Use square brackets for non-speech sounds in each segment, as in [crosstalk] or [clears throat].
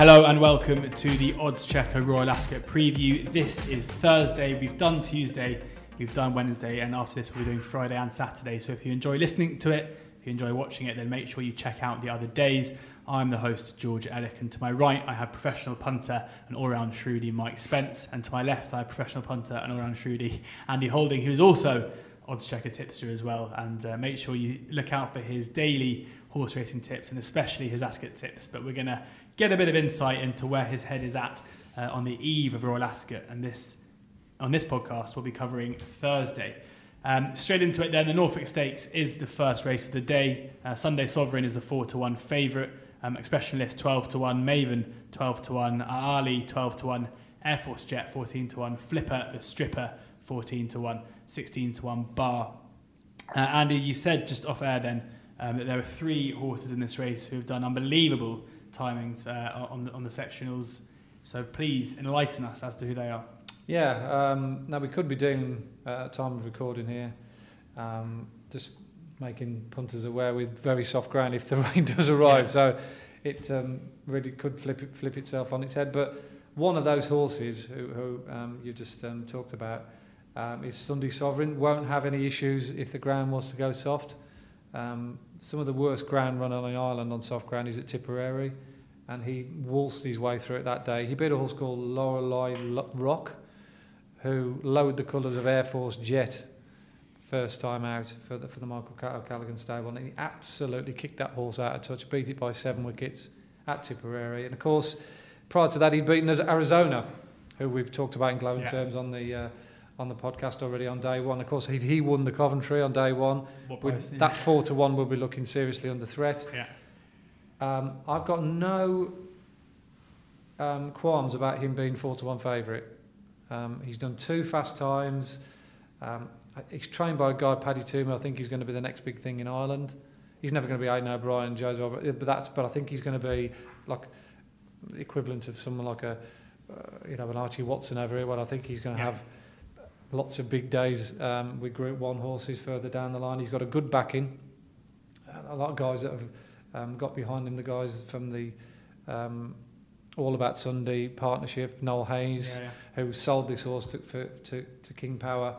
Hello and welcome to the Oddschecker Royal Ascot preview. This is Thursday. We've done Tuesday, we've done Wednesday, and after this we'll be doing Friday and Saturday. So if you enjoy listening to it, if you enjoy watching it, then make sure you check out the other days. I'm the host, George Elek, and to my right I have professional punter and all-round shrewdy Mike Spence, and to my left I have professional punter and all-round shrewdy Andy Holding, who's also oddschecker tipster as well. And uh, make sure you look out for his daily horse racing tips and especially his Ascot tips. But we're going to get a bit of insight into where his head is at uh, on the eve of Royal Ascot, and this on this podcast we'll be covering Thursday. Um, straight into it then, the Norfolk Stakes is the first race of the day. Uh, Sunday Sovereign is the 4 to 1 favourite. Um, Expressionist 12 to 1, Maven 12 to 1, Ali 12 to 1, Air Force Jet 14 to 1, Flippa the Strippa 14 to 1, 16 to 1 bar. Uh, Andy, you said just off air then um, that there were three horses in this race who have done unbelievable timings uh, on, the, on the sectionals. So please enlighten us as to who they are. Yeah, um, now we could be doing uh, time of recording here, um, just making punters aware with very soft ground if the [laughs] rain does arrive. Yeah. So it um, really could flip it, flip itself on its head. But one of those horses who, who um, you just um, talked about um, is Sunday Sovereign. Won't have any issues if the ground was to go soft. Um, some of the worst ground run on the island on soft ground is at Tipperary, and he waltzed his way through it that day. He beat a horse called Lorelei Rock who lowered the colours of Air Force Jet first time out for the, for the Michael O'Callaghan stable. And he absolutely kicked that horse out of touch, beat it by seven wickets at Tipperary. And of course, prior to that, he'd beaten Arizona, who we've talked about in glowing yeah. terms on the. Uh, on the podcast already on day one. Of course, if he won the Coventry on day one, price, yeah. that four to one will be looking seriously under threat. Yeah. Um, I've got no um, qualms about him being four to one favourite. Um, he's done two fast times. Um, he's trained by a guy, Paddy Twomey. I think he's going to be the next big thing in Ireland. He's never going to be Aidan O'Brien, Joseph, but that's. But I think he's going to be like the equivalent of someone like a, uh, you know, an Archie Watson over here. Well, I think he's going to yeah. have lots of big days um, with Group One horses further down the line. He's got a good backing. A lot of guys that have um, got behind him. The guys from the um, all About Sunday partnership, Noel Hayes, yeah, yeah. who sold this horse to, for, to, to King Power,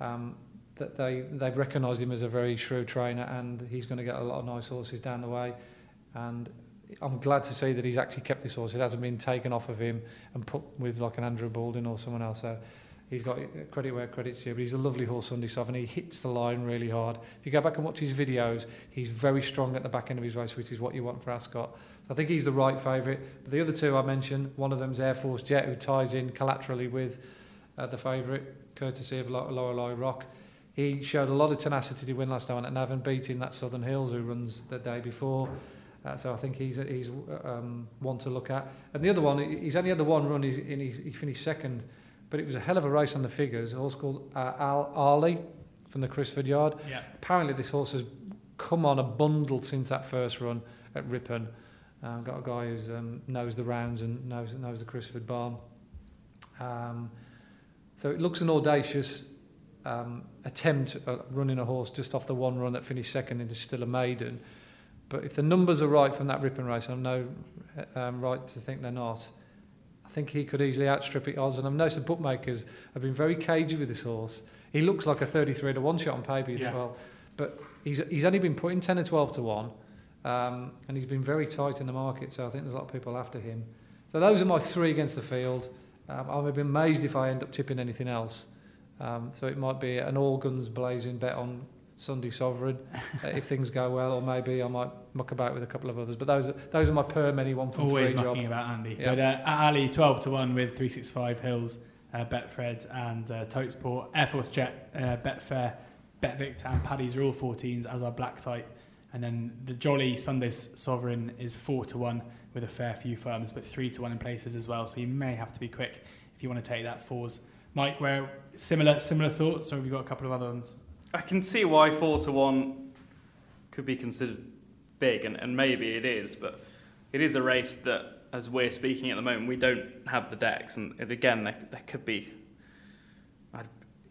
um, that they, they've recognised him as a very shrewd trainer and he's going to get a lot of nice horses down the way. And I'm glad to see that he's actually kept this horse. It hasn't been taken off of him and put with like an Andrew Baldwin or someone else. So he's got credit where credit's due, but he's a lovely horse Sunday soft and he hits the line really hard. If you go back and watch his videos, he's very strong at the back end of his race, which is what you want for Ascot. So I think he's the right favourite. But the other two I mentioned, one of them's Air Force Jet, who ties in collaterally with uh, the favourite, courtesy of Lorelei Rock. He showed a lot of tenacity to win last time at Navan, beating that Southern Hills who runs the day before. Uh, so I think he's he's um, one to look at. And the other one, he's only had the one run. He's, he's, he finished second, but it was a hell of a race on the figures. A horse called uh, Al Ali from the Crisford Yard. Yeah. Apparently, this horse has come on a bundle since that first run at Ripon. Uh, got a guy who um, knows the rounds and knows knows the Crisford Barn. Um, so it looks an audacious um, attempt at running a horse just off the one run that finished second and is still a maiden. But if the numbers are right from that Ripon race, I'm no um, right to think they're not. I think he could easily outstrip it odds, and I've noticed the bookmakers have been very cagey with this horse. He looks like a 33 to 1 shot on paper, you yeah. think, well, but he's, he's only been putting 10 or 12 to 1. Um, and he's been very tight in the market, so I think there's a lot of people after him. So those are my three against the field. Um, I would be amazed if I end up tipping anything else. Um, so it might be an all guns blazing bet on Sunday Sovereign uh, if things go well, or maybe I might muck about with a couple of others. But those are, those are my per many one from Always three mucking about Andy. Yeah. But uh, Ali, 12 to 1 with 365 Hills, uh, Betfred and uh, Totesport, Air Force Jet, uh, Betfair, BetVictor and Paddy's are all 14s, as are Black Type. And then the Jolly Sunday Sovereign is four to one with a fair few firms, but three to one in places as well. So you may have to be quick if you want to take that fours. Mike, where similar similar thoughts, or have you got a couple of other ones? I can see why four to one could be considered big, and, and maybe it is, but it is a race that, as we're speaking at the moment, we don't have the decks, and again, there, there could be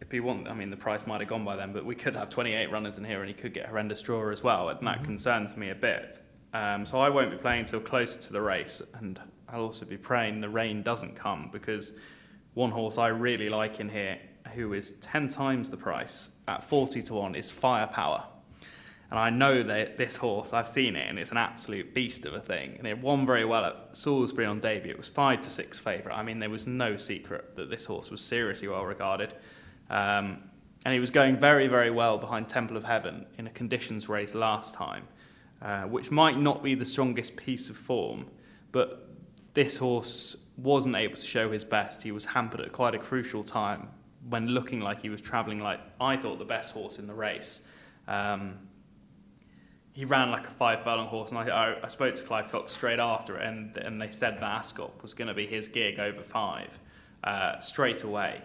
if you want, I mean, the price might have gone by then, but we could have 28 runners in here and he could get horrendous draw as well, and that mm-hmm. concerns me a bit. Um, so I won't be playing until close to the race, and I'll also be praying the rain doesn't come because one horse I really like in here, who is 10 times the price at 40 to 1, is Firepower. And I know that this horse, I've seen it, and it's an absolute beast of a thing. And it won very well at Salisbury on debut. It was 5 to 6 favourite. I mean, there was no secret that this horse was seriously well regarded. Um, and he was going very, very well behind Temple of Heaven in a conditions race last time, uh, which might not be the strongest piece of form, but this horse wasn't able to show his best. He was hampered at quite a crucial time when looking like he was travelling like I thought the best horse in the race. Um, he ran like a five furlong horse, and I, I, I, spoke to Clive Cox straight after it, and, and they said that Ascot was going to be his gig over five uh, straight away.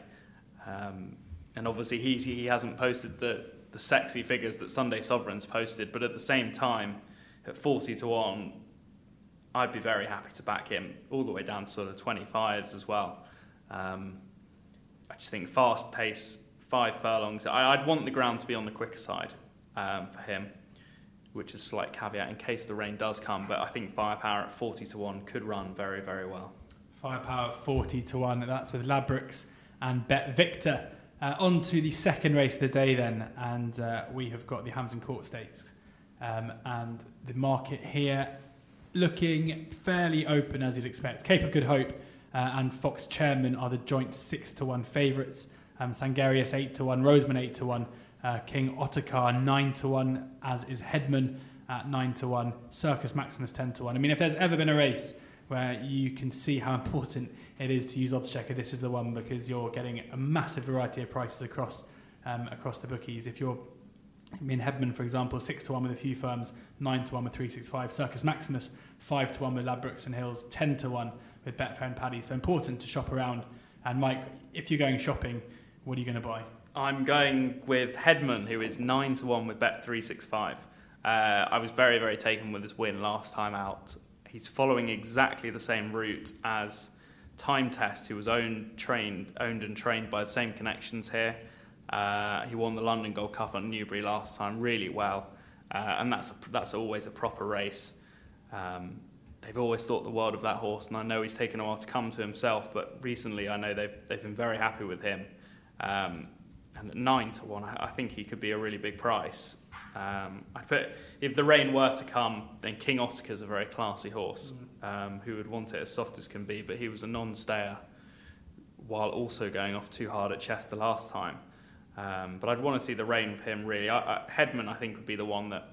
Um, and obviously, he, he hasn't posted the, the sexy figures that Sunday Sovereigns posted, but at the same time, at 40 to 1, I'd be very happy to back him all the way down to sort of 25s as well. Um, I just think fast pace, five furlongs. I, would want the ground to be on the quicker side um, for him, which is a slight caveat in case the rain does come. But I think firepower at 40 to 1 could run very, very well. Firepower at 40 to 1, that's with Ladbrokes and Bet Victor. Uh, on to the second race of the day then, and uh, we have got the Hampton Court Stakes. Um, and the market here looking fairly open as you'd expect. Cape of Good Hope uh, and Fox Chairman are the joint six to one favourites. Um, Sangarius eight to one, Roseman eight to one, uh, King Ottokar nine to one, as is Headman at nine to one, Circus Maximus ten to one. I mean, if there's ever been a race where you can see how [laughs] important it is to use oddschecker, this is the one because you're getting a massive variety of prices across um, across the bookies. If you're I mean, Headman, for example, 6 to 1 with a few firms, 9 to 1 with 365. Circus Maximus, 5 to 1 with Ladbrokes and Hills, 10 to 1 with Betfair and Paddy. So important to shop around. And Mike, if you're going shopping, what are you going to buy? I'm going with Headman, who is 9 to 1 with Bet365. Uh, I was very, very taken with his win last time out. He's following exactly the same route as Time Test, who was owned, trained, owned and trained by the same connections here. Uh, he won the London Gold Cup at Newbury last time really well, uh, and that's a, that's always a proper race. Um, they've always thought the world of that horse, and I know he's taken a while to come to himself, but recently I know they've they've been very happy with him. Um, and at nine to one, I, I, think he could be a really big price. Um, I put if the rain were to come, then King is a very classy horse mm. um, who would want it as soft as can be, but he was a non-stayer while also going off too hard at Chester last time. Um, but I'd want to see the rain of him really. I, I, Headman, I think, would be the one that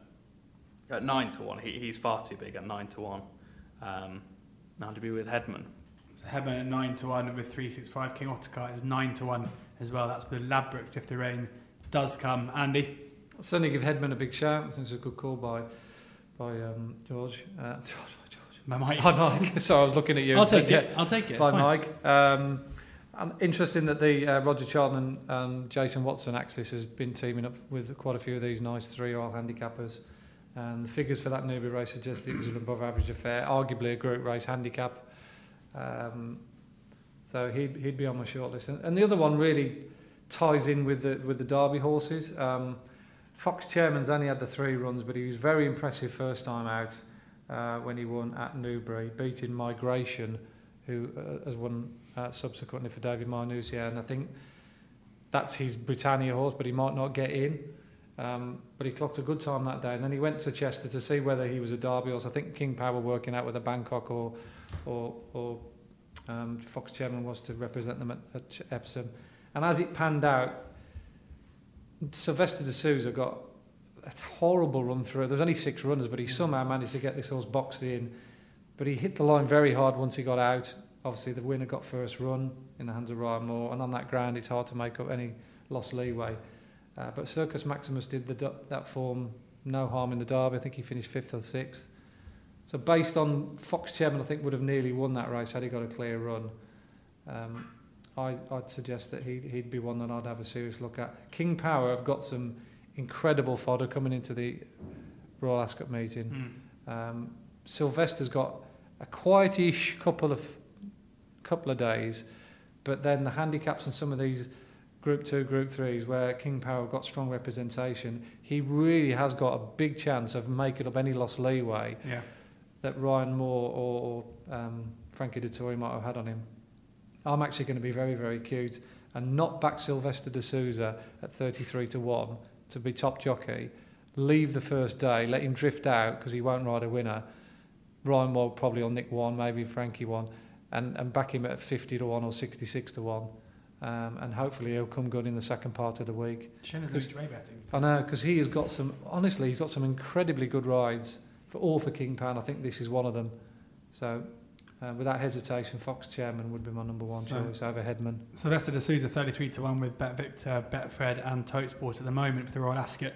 at nine to one. He, he's far too big at nine to one. Um, now to be with Headman. So Headman at nine to one with three six five. King Ottokar is nine to one as well. That's with Ladbrokes if the rain does come. Andy, I'll certainly give Headman a big shout. I think it's a good call by by um, George. Uh, [laughs] George, George. My Mike. By Mike. [laughs] Sorry, I was looking at you. I'll take it. I'll take it. By Mike. Um, and interesting that the uh, Roger Charlton and, Jason Watson axis has been teaming up with quite a few of these nice three-year handicappers. And the figures for that Newbury race suggest it was an above average affair, arguably a group race handicap. Um, so he'd, he'd be on my shortlist. And, and the other one really ties in with the, with the Derby horses. Um, Fox Chairman's only had the three runs, but he was very impressive first time out uh, when he won at Newbury, beating Migration, who uh, has won uh, subsequently for David Menuisier, and I think that's his Britannia horse, but he might not get in. Um, but he clocked a good time that day, and then he went to Chester to see whether he was a Derby horse. I think King Power working out whether Bangkok or or, or um, Fox Chairman was to represent them at, at Epsom. And as it panned out, Silvestre de Sousa got a horrible run through. There's only six runners, but he somehow managed to get this horse boxed in. But he hit the line very hard once he got out. Obviously, the winner got first run in the hands of Ryan Moore, and on that ground, it's hard to make up any lost leeway. Uh, but Circus Maximus did the, that form no harm in the derby. I think he finished fifth or sixth. So based on Fox Chairman, I think would have nearly won that race had he got a clear run. Um, I, would suggest that he'd, he'd be one that I'd have a serious look at. King Power have got some incredible fodder coming into the Royal Ascot meeting. Mm. Um, Silvestre's got a quietish couple of couple of days. But then the handicaps on some of these Group 2, Group 3s, where King Power got strong representation, he really has got a big chance of making up any lost leeway yeah. that Ryan Moore or um, Frankie Dettori might have had on him. I'm actually going to be very, very cute and not back Silvestre de Sousa at 33 to 1 to be top jockey. Leave the first day, let him drift out because he won't ride a winner. Ryan Wald probably on Nick 1, maybe Frankie 1, and, and back him at 50 to 1 or 66 to 1. Um, and hopefully he'll come good in the second part of the week. Shouldn't have Ray betting. I know because he has got some. Honestly, he's got some incredibly good rides for all for King Power. I think this is one of them. So, uh, without hesitation, Fox Chairman would be my number one So- choice over Headman. Silvestre de Sousa, 33 to 1 with Bet Victor, Betfred, and Totesport at the moment for the Royal Ascot.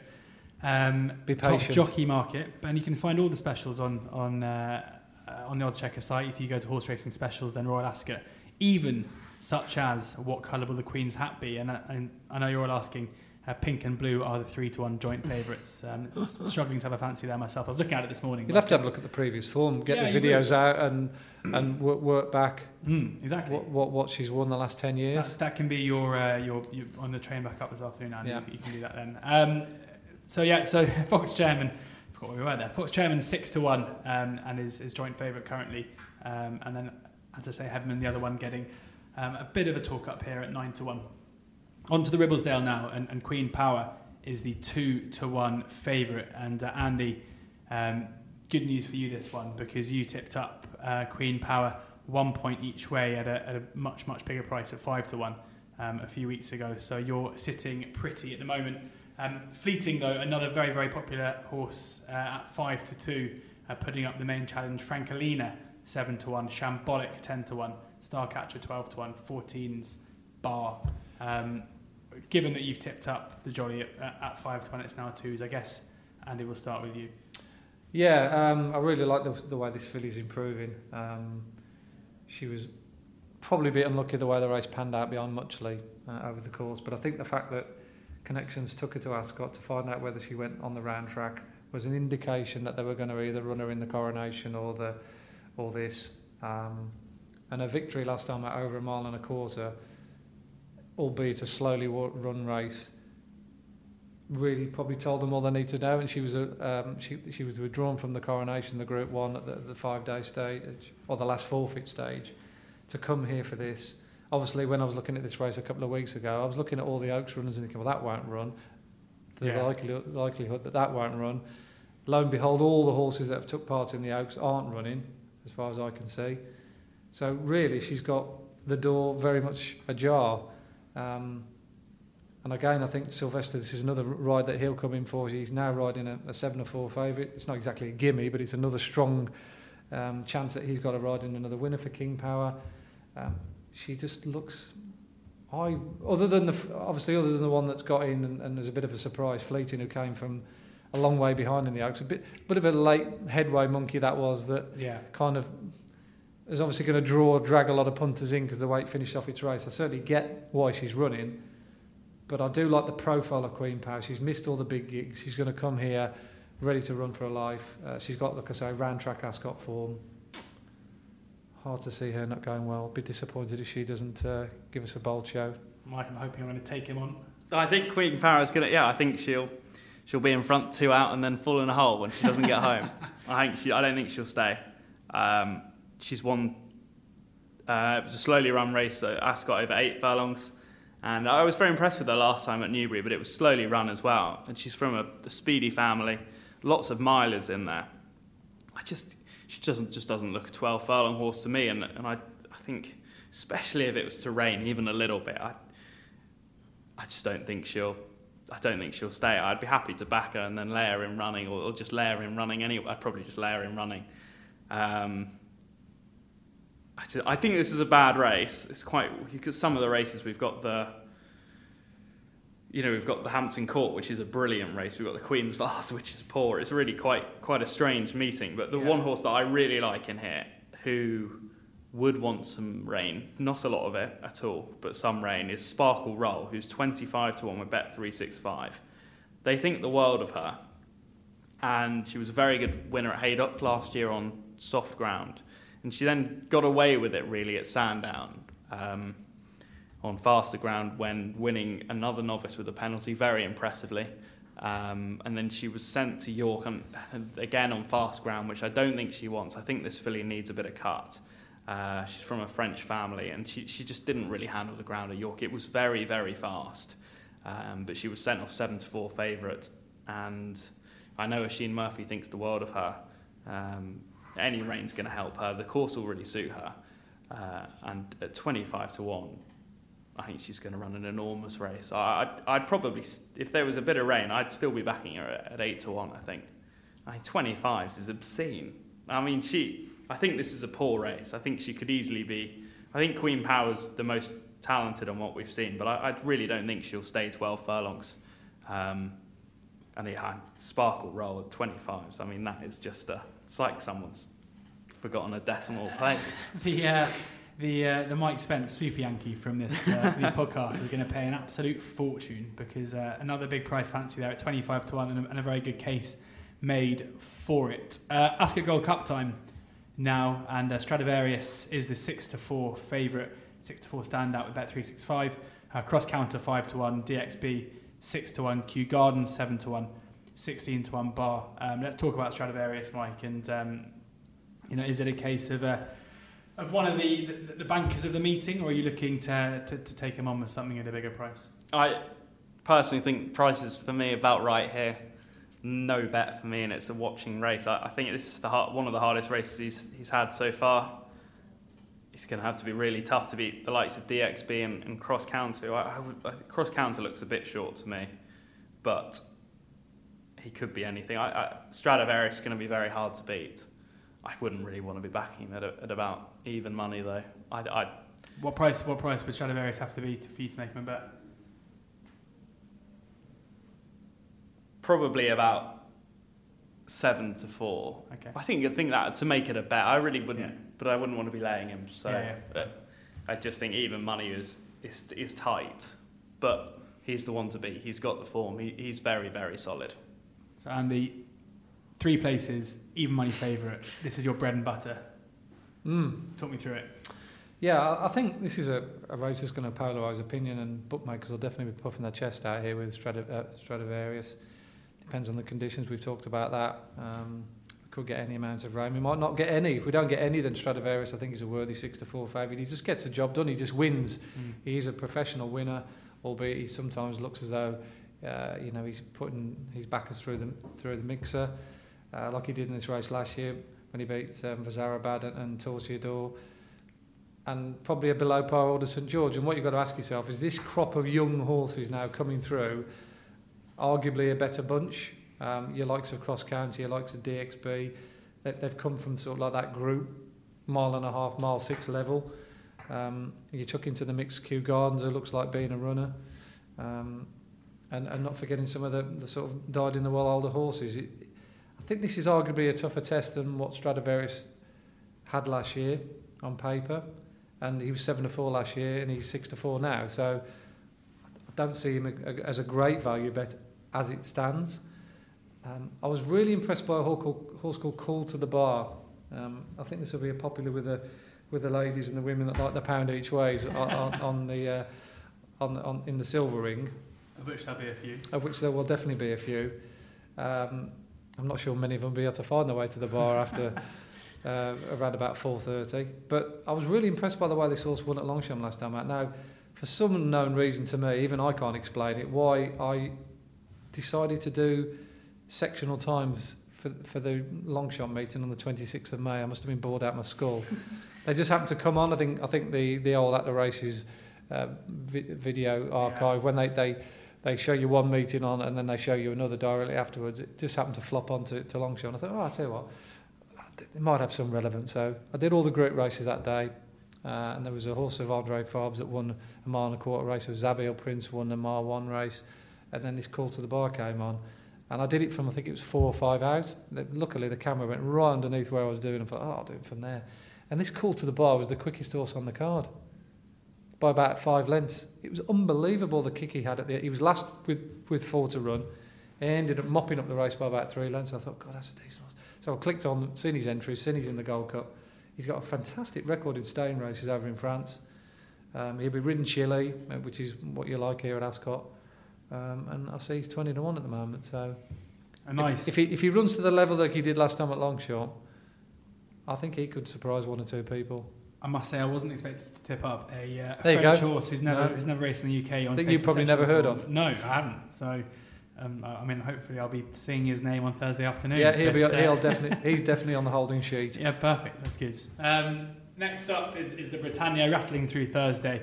Um, Be top jockey market, and you can find all the specials on on uh, uh, on the Oddschecker site. If you go to horse racing specials, then Royal Ascot, even such as what colour will the Queen's hat be? And, I- and I know you're all asking. Uh, pink and blue are the three to one joint [laughs] favourites. Um, struggling to have a fancy there myself. I was looking at it this morning. You'll have to have a look at the previous form, get Yeah, the videos out, and and work, work back Mm, exactly. what, what what she's won the last ten years. That's, that can be your, uh, your your on the train back up this afternoon, Andy. Yeah. You, you can do that then. Um, so yeah, so [laughs] Fox Chairman, I forgot where we were there. Fox Chairman six to one, um, and is is joint favourite currently. Um, and then, as I say, Headman the other one getting um, a bit of a talk up here at nine to one. On to the Ribblesdale now, and, and Queen Power is the two to one favourite. And uh, Andy, um, good news for you this one because you tipped up uh, Queen Power one point each way at a, at a much much bigger price at five to one um, a few weeks ago. So you're sitting pretty at the moment. Um, Fleeting though, another very very popular horse uh, at five to two, uh, putting up the main challenge. Frankellina seven to one, Shambolic ten to one, Starcatcher twelve to one, 14's Bar. Um, given that you've tipped up the Jolly at, at five to one, it's now twos. I guess Andy, we'll start with you. Yeah, um, I really like the, the way this filly's improving. Um, she was probably a bit unlucky the way the race panned out behind Muchly uh, over the course, but I think the fact that Connections took her to Ascot to find out whether she went on the round track was an indication that they were going to either run her in the coronation or the or this. Um, and her victory last time at over a mile and a quarter, albeit a slowly run race, really probably told them all they need to know. And she was a, um, she she was withdrawn from the coronation, the Group One at the, the five day stage or the last forfeit stage, to come here for this. Obviously, when I was looking at this race a couple of weeks ago, I was looking at all the Oaks runners and thinking, well, that won't run. The Yeah. likelihood, likelihood that that won't run. Lo and behold, all the horses that have took part in the Oaks aren't running, as far as I can see. So really, she's got the door very much ajar. Um, and again, I think Silvestre, this is another ride that he'll come in for. He's now riding a, a 7 or 4 favourite. It's not exactly a gimme, but it's another strong um, chance that he's got to ride in another winner for King Power. Um, she just looks. I other than the obviously other than the one that's got in and, and there's a bit of a surprise, Fleeting who came from a long way behind in the Oaks, a bit bit of a late headway monkey that was that Yeah. kind of is obviously going to draw, drag a lot of punters in because the way it finished off its race. I certainly get why she's running, but I do like the profile of Queen Power. She's missed all the big gigs. She's going to come here ready to run for her life. Uh, she's got, like I say, round track Ascot form. Hard to see her not going well. Be disappointed if she doesn't uh, give us a bold show. Mike, I'm hoping I'm going to take him on. I think Queen Power is gonna. Yeah, I think she'll she'll be in front two out and then fall in a hole when she doesn't get home. [laughs] I think she. I don't think she'll stay. Um, she's won. Uh, it was a slowly run race, so Ascot over eight furlongs, and I was very impressed with her last time at Newbury. But it was slowly run as well, and she's from a, a speedy family. Lots of milers in there. I just she doesn't just doesn't look a twelve furlong horse to me, and and I I think especially if it was to rain even a little bit, I I just don't think she'll. I don't think she'll stay. I'd be happy to back her and then lay her in running, or, just lay her in running anyway. I'd probably just lay her in running. Um, I, think this is a bad race. It's quite because some of the races we've got the. You know, we've got the Hampton Court, which is a brilliant race. We've got the Queen's [laughs] Vase, which is poor. It's really quite quite a strange meeting. But the Yeah. one horse that I really like in here, who would want some rain, not a lot of it at all, but some rain, is Sparkle Roll, who's 25 to 1 with Bet365. They think the world of her, and she was a very good winner at Haydock last year on soft ground. And she then got away with it really at Sandown um, on faster ground when winning another novice with a penalty very impressively. Um, and then she was sent to York and, [laughs] again on fast ground, which I don't think she wants. I think this filly needs a bit of cut. Uh, she's from a French family, and she, she just didn't really handle the ground at York. It was very, very fast. Um, but she was sent off 7 to 4 favourite. And I know Oisin Murphy thinks the world of her. Um, any rain's going to help her. The course will really suit her. Uh, and at 25 to 1, I think she's going to run an enormous race. I, I'd, I'd probably, if there was a bit of rain, I'd still be backing her at, at 8 to 1, I think. I mean, 25 is obscene. I mean, she, I think this is a poor race. I think she could easily be, I think Queen Power's the most talented on what we've seen, but I, I really don't think she'll stay 12 furlongs. Um, and he had Sparkle Roll at 25s. I mean, that is just a, it's like someone's forgotten a decimal place. [laughs] the uh, the uh, the Mike Spence Super Yankee from this uh, [laughs] these podcasts is going to pay an absolute fortune because uh, another big price fancy there at 25 to 1 and a, and a very good case made for it. Uh, Ascot Gold Cup time now, and uh, Stradivarius is the 6 to 4 favourite, 6 to 4 standout with Bet365. Uh, cross counter 5 to 1, Dee Ex Bee 6 to 1, Kew Gardens 7 to 1, 16 to 1 bar. Um, let's talk about Stradivarius, Mike, and um, you know, is it a case of uh, of one of the, the, the bankers of the meeting, or are you looking to, to, to take him on with something at a bigger price? I personally think prices for me about right here. No bet for me, and it's a watching race. I, I think this is the hard, one of the hardest races he's, he's had so far. He's going to have to be really tough to beat the likes of Dee Ex Bee and, and Cross Counter. I, I, Cross Counter looks a bit short to me, but he could be anything. I, I, Stradivarius is going to be very hard to beat. I wouldn't really want to be backing him at, a, at about even money though. I, I, what price? What price would Stradivarius have to be to, for you to make him a bet? Probably about seven to four. Okay. I think I think that to make it a bet, I really wouldn't, Yeah. But I wouldn't want to be laying him. So Yeah, yeah. I just think even money is is is tight, but he's the one to beat. He's got the form. He, he's very very solid. So Andy, three places, even money favourite. This is your bread and butter. Mm. Talk me through it. Yeah, I I think this is a, a race that's going to polarise opinion, and bookmakers will definitely be puffing their chest out here with Stradiv- uh, Stradivarius. Depends on the conditions. We've talked about that. Um, we could get any amount of rain. We might not get any. If we don't get any, then Stradivarius, I think, is a worthy six to four favourite. He just gets the job done. He just wins. He is a professional winner, albeit he sometimes looks as though, uh, you know, he's putting his backers through the through the mixer, uh, like he did in this race last year when he beat um, Vazirabad and, and Torcedor, and probably a below par order St George. And what you've got to ask yourself is this crop of young horses now coming through, arguably a better bunch. Um, your likes of Cross Counter, your likes of Dee Ex Bee, they, they've come from sort of like that group, mile and a half, mile six level. Um, you chuck into the mix Kew Gardens, who looks like being a runner. Um, and, and not forgetting some of the, the sort of died in the well older horses. It, I think this is arguably a tougher test than what Stradivarius had last year on paper. And he was 7 to 4 last year and he's 6 to 4 now. So I don't see him as a great value bet as it stands. Um, I was really impressed by a horse called, horse called Call to the Bar. Um, I think this will be popular with the with the ladies and the women that like the pound each ways on, on, [laughs] on the uh, on, on in the silver ring, Of which there'll be a few. of which there will definitely be a few. Um, I'm not sure many of them will be able to find their way to the bar [laughs] after uh, around about 4.30. But I was really impressed by the way this horse won at Longchamp last time out. Now, for some unknown reason to me, even I can't explain it, why I decided to do sectional times for, for the Longchamp meeting on the 26th of May. I must have been bored out of my skull. [laughs] they just happened to come on. I think I think the, the old At the Races uh, vi- video archive, when they, they they show you one meeting on and then they show you another directly afterwards. It just happened to flop onto to Longchamp. I thought, oh, I'll tell you what, it might have some relevance. So I did all the group races that day. Uh, and there was a horse of Andre Fabre's that won a mile and a quarter race. Of Zabeel Prince won a mile one race. And then this call to the bar came on. And I did it from, I think it was four or five out. Luckily, the camera went right underneath where I was doing. I thought, oh, I'll do it from there. And this call to the bar was the quickest horse on the card by about five lengths. It was unbelievable the kick he had at the He was last with, with four to run. He ended up mopping up the race by about three lengths. I thought, God, that's a decent horse. So I clicked on, seen his entries, seen he's in the Gold Cup. He's got a fantastic record in staying races over in France. Um, he'll be ridden Chile, uh, which is what you like here at Ascot. Um, and I see he's 20 to 1 at the moment. So A nice. if, if, he, if he runs to the level that he did last time at Longchamp, I think he could surprise one or two people. I must say I wasn't expecting to tip up a, uh, a French horse who's never No. who's never raced in the UK on. That pace you've probably never heard form. No, I haven't. So. Um, I I mean, hopefully, I'll be seeing his name on Thursday afternoon. Yeah, he'll be. uh, He'll definitely. [laughs] He's definitely on the holding sheet. Yeah, perfect. That's good. Um, next up is, is the Britannia rattling through Thursday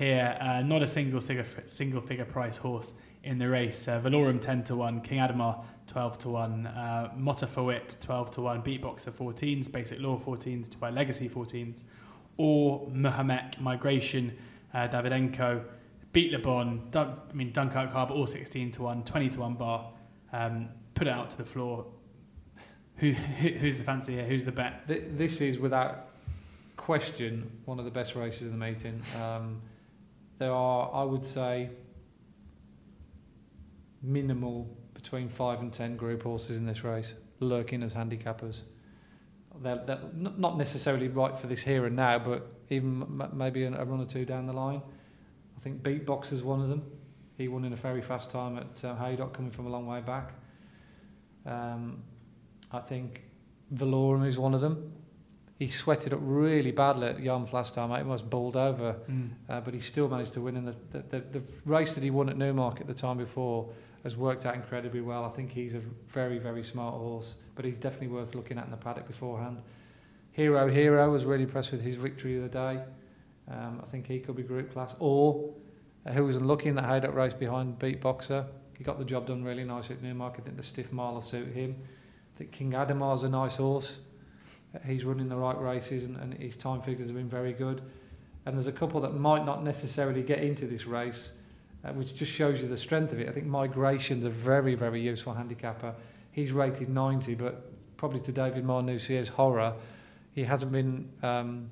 here. Uh, not a single single, single figure price horse in the race. Uh, Valorum 10 to 1, King Ademar 12 to 1, uh, Motafaawit 12 to 1, Beatboxer 14s, Basic Law 14s, Dubai Legacy 14s, or Mohamed Migration uh, Davidenko, Beat Le Bon, Dun- I mean Dunkirk Harbour all 16 to 1, 20 to 1 bar. Um, put it out to the floor. Who who's the fancy here? Who's the bet? This is without question one of the best races in the meeting. Um, there are, I would say, minimal between five and ten group horses in this race lurking as handicappers. They're, they're not necessarily right for this here and now, but even maybe a run or two down the line. I think Beatbox is one of them. He won in a very fast time at uh, Haydock, coming from a long way back. Um, I think Valorum is one of them. He sweated up really badly at Yarmouth last time. It was bowled over, uh, but he still managed to win. And the, the, the, the race that he won at Newmarket the time before has worked out incredibly well. I think he's a very, very smart horse, but he's definitely worth looking at in the paddock beforehand. Hero Hero was really impressed with his victory of the day. Um, I think he could be group class. Or uh, who was unlucky in that Haydock race behind Beatboxer. He got the job done really nice at Newmarket. I think the stiff mile will suit him. I think King Ademar's a nice horse. He's running the right races and, and his time figures have been very good. And there's a couple that might not necessarily get into this race, uh, which just shows you the strength of it. I think Migration's a very, very useful handicapper. He's rated 90, but probably to David Menuisier's horror, he hasn't been um,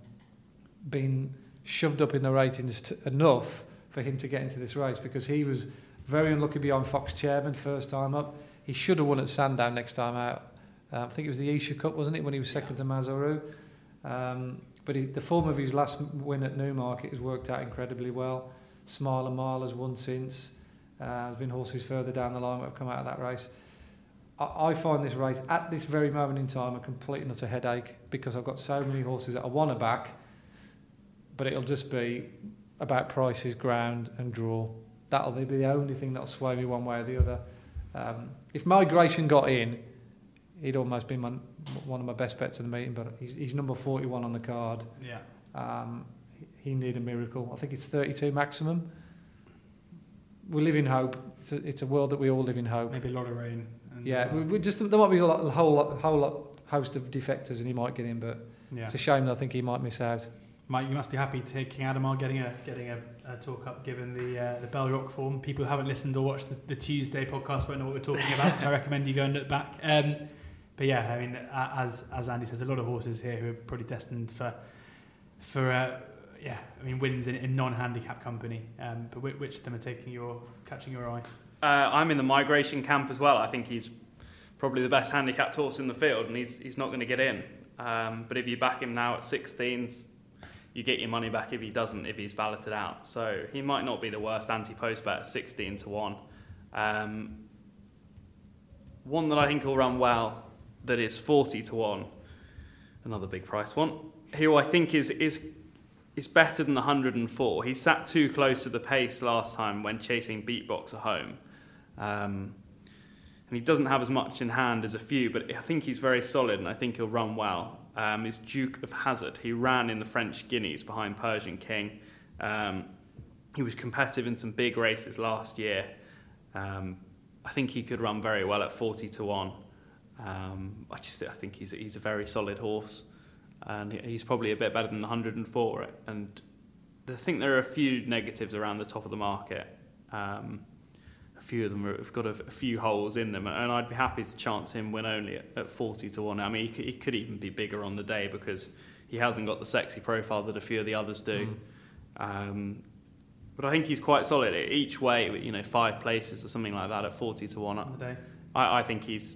been shoved up in the ratings t- enough for him to get into this race because he was very unlucky beyond Fox Chairman first time up. He should have won at Sandown next time out. Uh, I think it was the Esher Cup, wasn't it, when he was second to Mazaru? Um, but he, the form of his last win at Newmarket has worked out incredibly well. And Mile has won since. Uh, there's been horses further down the line that have come out of that race. I, I find this race at this very moment in time a complete and utter headache because I've got so many horses that I want to back, but it'll just be about prices, ground, and draw. That'll be the only thing that'll sway me one way or the other. Um, if Migration got in, he'd almost been my, one of my best bets in the meeting, but he's, he's number 41 on the card. Yeah. Um, he need a miracle. I think it's 32 maximum. We live in hope. It's a, it's a world that we all live in hope. Maybe a lot of rain. And, Yeah, uh, we, we just there might be a, lot, a whole lot, whole lot host of defectors, and he might get in, but yeah. it's a shame. that I think he might miss out. Mike, you must be happy to King Ademar getting a getting a, a talk up given the uh, the Bell Rock form. People who haven't listened or watched the, the Tuesday podcast won't know what we're talking about, so I recommend you go and look back. Um, but yeah, I mean, as as Andy says, a lot of horses here who are probably destined for for uh, yeah, I mean, wins in, in non-handicap company. Um, but which, which of them are taking your catching your eye? Uh, I'm in the migration camp as well. I think he's probably the best handicapped horse in the field, and he's he's not going to get in. Um, but if you back him now at 16s, you get your money back if he doesn't, if he's balloted out. So he might not be the worst anti-post bet at 16 to one. Um, one that I think will run well, that is 40 to one, another big price one, who I think is is is better than the 104. He sat too close to the pace last time when chasing Beatbox at home. Um, and he doesn't have as much in hand as a few, but I think he's very solid and I think he'll run well. Um, is Duke of Hazard. He ran in the French Guineas behind Persian King. Um, he was competitive in some big races last year. Um, I think he could run very well at 40 to 1. Um, I just I think he's, he's a very solid horse and he's probably a bit better than the 104. And I think there are a few negatives around the top of the market. Um, a few of them have got a, a few holes in them, and I'd be happy to chance him win only at, at 40 to 1. I mean, he could, he could even be bigger on the day because he hasn't got the sexy profile that a few of the others do. Um, but I think he's quite solid each way. You know, five places or something like that at 40 to 1. on the day? I, I think he's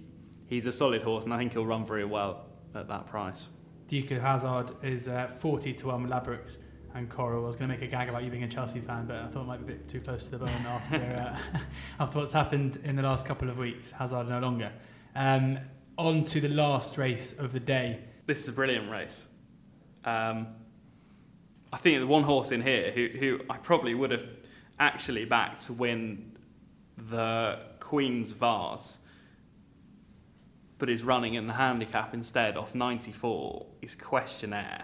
he's a solid horse, and I think he'll run very well at that price. Duke of Hazard is uh, 40 to 1 with Ladbrokes and Coral. I was going to make a gag about you being a Chelsea fan, but I thought it might be a bit too close to the bone [laughs] after, uh, [laughs] after what's happened in the last couple of weeks. Hazard no longer. Um, on to the last race of the day. This is a brilliant race. Um, I think the one horse in here who, who I probably would have actually backed to win the Queen's Vase, but is running in the handicap instead off 94 is Questionnaire,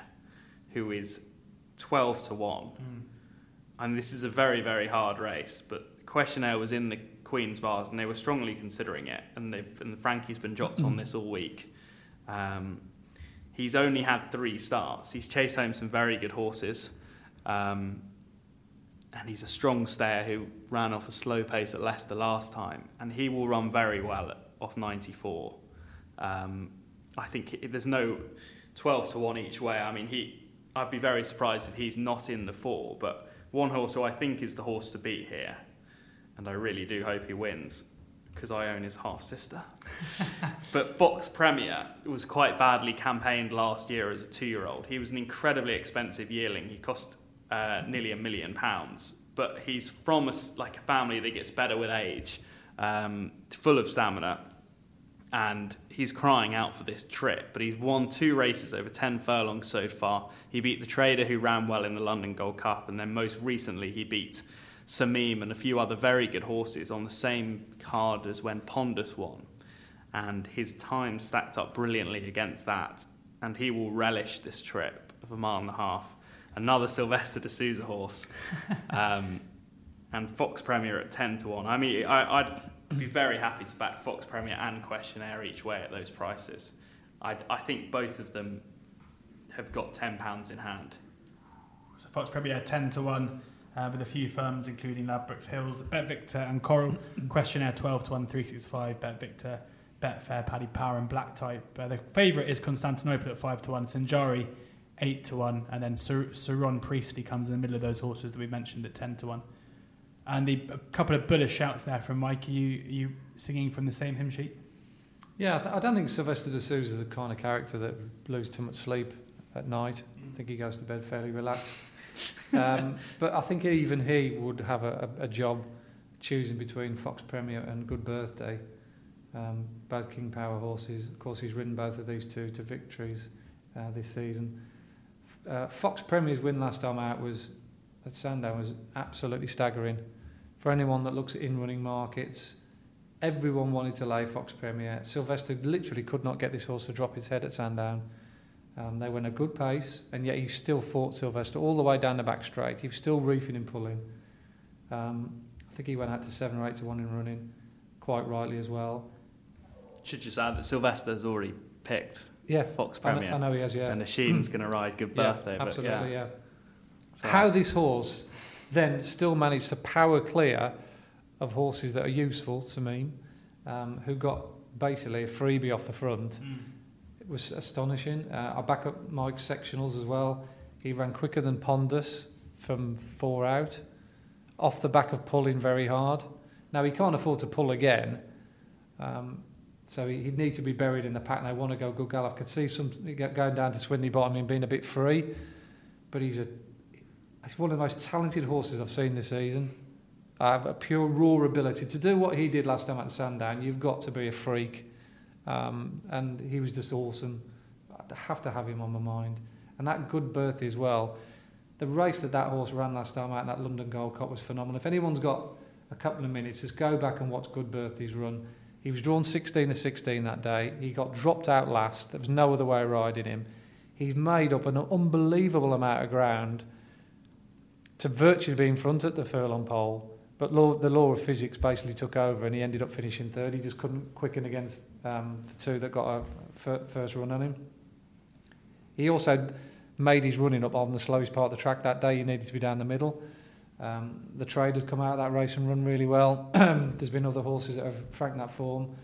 who is 12 to 1. Mm. And this is a very, very hard race, but Questionnaire was in the Queen's Vase and they were strongly considering it. And, they've, and Frankie's been dropped on [clears throat] this all week. Um, he's only had three starts. He's chased home some very good horses. Um, and he's a strong stayer who ran off a slow pace at Leicester last time. And he will run very well at, off 94. Um, I think there's no 12 to 1 each way. I mean, he, I'd be very surprised if he's not in the four, but one horse who I think is the horse to beat here, and I really do hope he wins because I own his half sister. [laughs] but Fox Premier was quite badly campaigned last year as a two year old. He was an incredibly expensive yearling. He cost uh, nearly a million pounds, but he's from a, like a family that gets better with age, um, full of stamina and he's crying out for this trip. But he's won two races over 10 furlongs so far. He beat the trader who ran well in the London Gold Cup, and then most recently he beat Samim and a few other very good horses on the same card as when Pondus won. And his time stacked up brilliantly against that, and he will relish this trip of a mile and a half. Another [laughs] Silvestre de Sousa horse. [laughs] um, and Fox Premier at 10 to 1. I mean, I, I'd be very happy to back Fox Premier and Questionnaire each way at those prices. I, I think both of them have got £10 in hand. So Fox Premier 10 to 1 uh, with a few firms including Ladbrokes Hills, Bet Victor and Coral. Questionnaire 12 to 1, 365, Bet Victor, Betfair, Paddy Power and Black Type. Uh, the favourite is Constantinople at 5 to 1, Sinjari 8 to 1, and then Sir- Saron Priestley comes in the middle of those horses that we mentioned at 10 to 1. Andy, a couple of bullish shouts there from Mike. Are you, are you singing from the same hymn sheet? Yeah, I, th- I don't think Silvestre de Sousa is the kind of character that loses too much sleep at night. I think he goes to bed fairly relaxed. um, [laughs] but I think even he would have a, a, a job choosing between Fox Premier and Good Birthday. Um, both King Power horses. Of course, he's ridden both of these two to victories uh, this season. Uh, Fox Premier's win last time out was at Sandown was absolutely staggering. For anyone that looks at in-running markets, everyone wanted to lay Fox Premier. Silvestre literally could not get this horse to drop his head at Sandown. Um, they went a good pace, and yet he still fought Silvestre all the way down the back straight. He was still reefing and pulling. Um, I think he went out to seven or eight to one in running, quite rightly as well. Should just add that Silvestre's already picked Yeah, Fox I know, Premier. I know he has. Yeah, And the Sheen's going to ride Good yeah, Birthday. absolutely. but yeah. yeah. So- How this horse then still managed to power clear of horses that are useful to me, um, who got basically a freebie off the front. It was astonishing. Uh, I back up Mike's sectionals as well. He ran quicker than Pondus from four out, off the back of pulling very hard. Now he can't afford to pull again, um, so he- he'd need to be buried in the pack. And I want to go good gallop. I could see some going down to Swinley Bottom and being a bit free, but he's a he's one of the most talented horses I've seen this season. I have a pure raw ability to do what he did last time at Sandown. You've got to be a freak. Um, and he was just awesome. I have to have him on my mind. And that good birthday as well. The race that that horse ran last time out that London Gold Cup was phenomenal. If anyone's got a couple of minutes, just go back and watch Good Birthdays run. He was drawn 16 to 16 that day. He got dropped out last. There was no other way of riding him. He's made up an unbelievable amount of ground to virtually be in front at the furlong pole. But law, the law of physics basically took over and he ended up finishing third. He just couldn't quicken against um, the two that got a first run on him. He also made his running up on the slowest part of the track that day. He needed to be down the middle. Um, the trade had come out of that race and run really well. [clears throat] There's been other horses that have franked that form.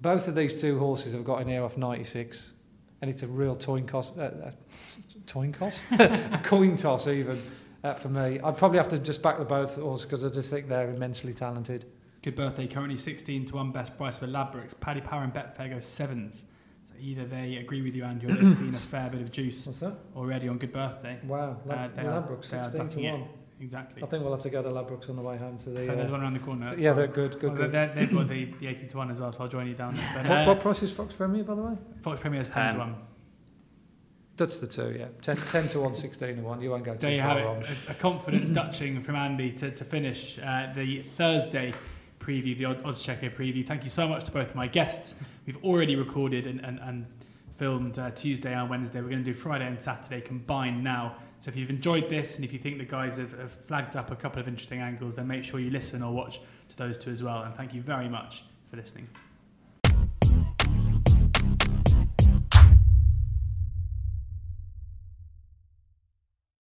Both of these two horses have got in here off 96, and it's a real coin cost. Uh, uh, cost? [laughs] a coin toss, even uh, for me. I'd probably have to just back the both horses because I just think they're immensely talented. Good birthday, currently 16 to 1 best price for Ladbrokes. Paddy Power and Betfair go sevens. So either they agree with you, Andy, or they've [coughs] seen a fair bit of juice already on Good Birthday. Wow, Uh, Lab- they Ladbrokes, 16 to ducking it. 1. Exactly. I think we'll have to go to Ladbrokes on the way home to the. So there's Uh, one around the corner. yeah, they're good, good, Well, they're- they've got [coughs] the, the 80 to 1 as well, so I'll join you down there. But, what, uh, what price is Fox Premier, by the way? Fox Premier is 10 to Ten. 1. Dutch the two, yeah. 10, 10 to 1, 16 to 1. You won't go too There you far have wrong. it. A, a confident Dutching from Andy to, to finish uh, the Thursday preview, the Od- Oddschecker preview. Thank you so much to both of my guests. We've already recorded and, and, and filmed uh, Tuesday and Wednesday. We're going to do Friday and Saturday combined now. So if you've enjoyed this and if you think the guys have, have flagged up a couple of interesting angles, then make sure you listen or watch to those two as well. And thank you very much for listening.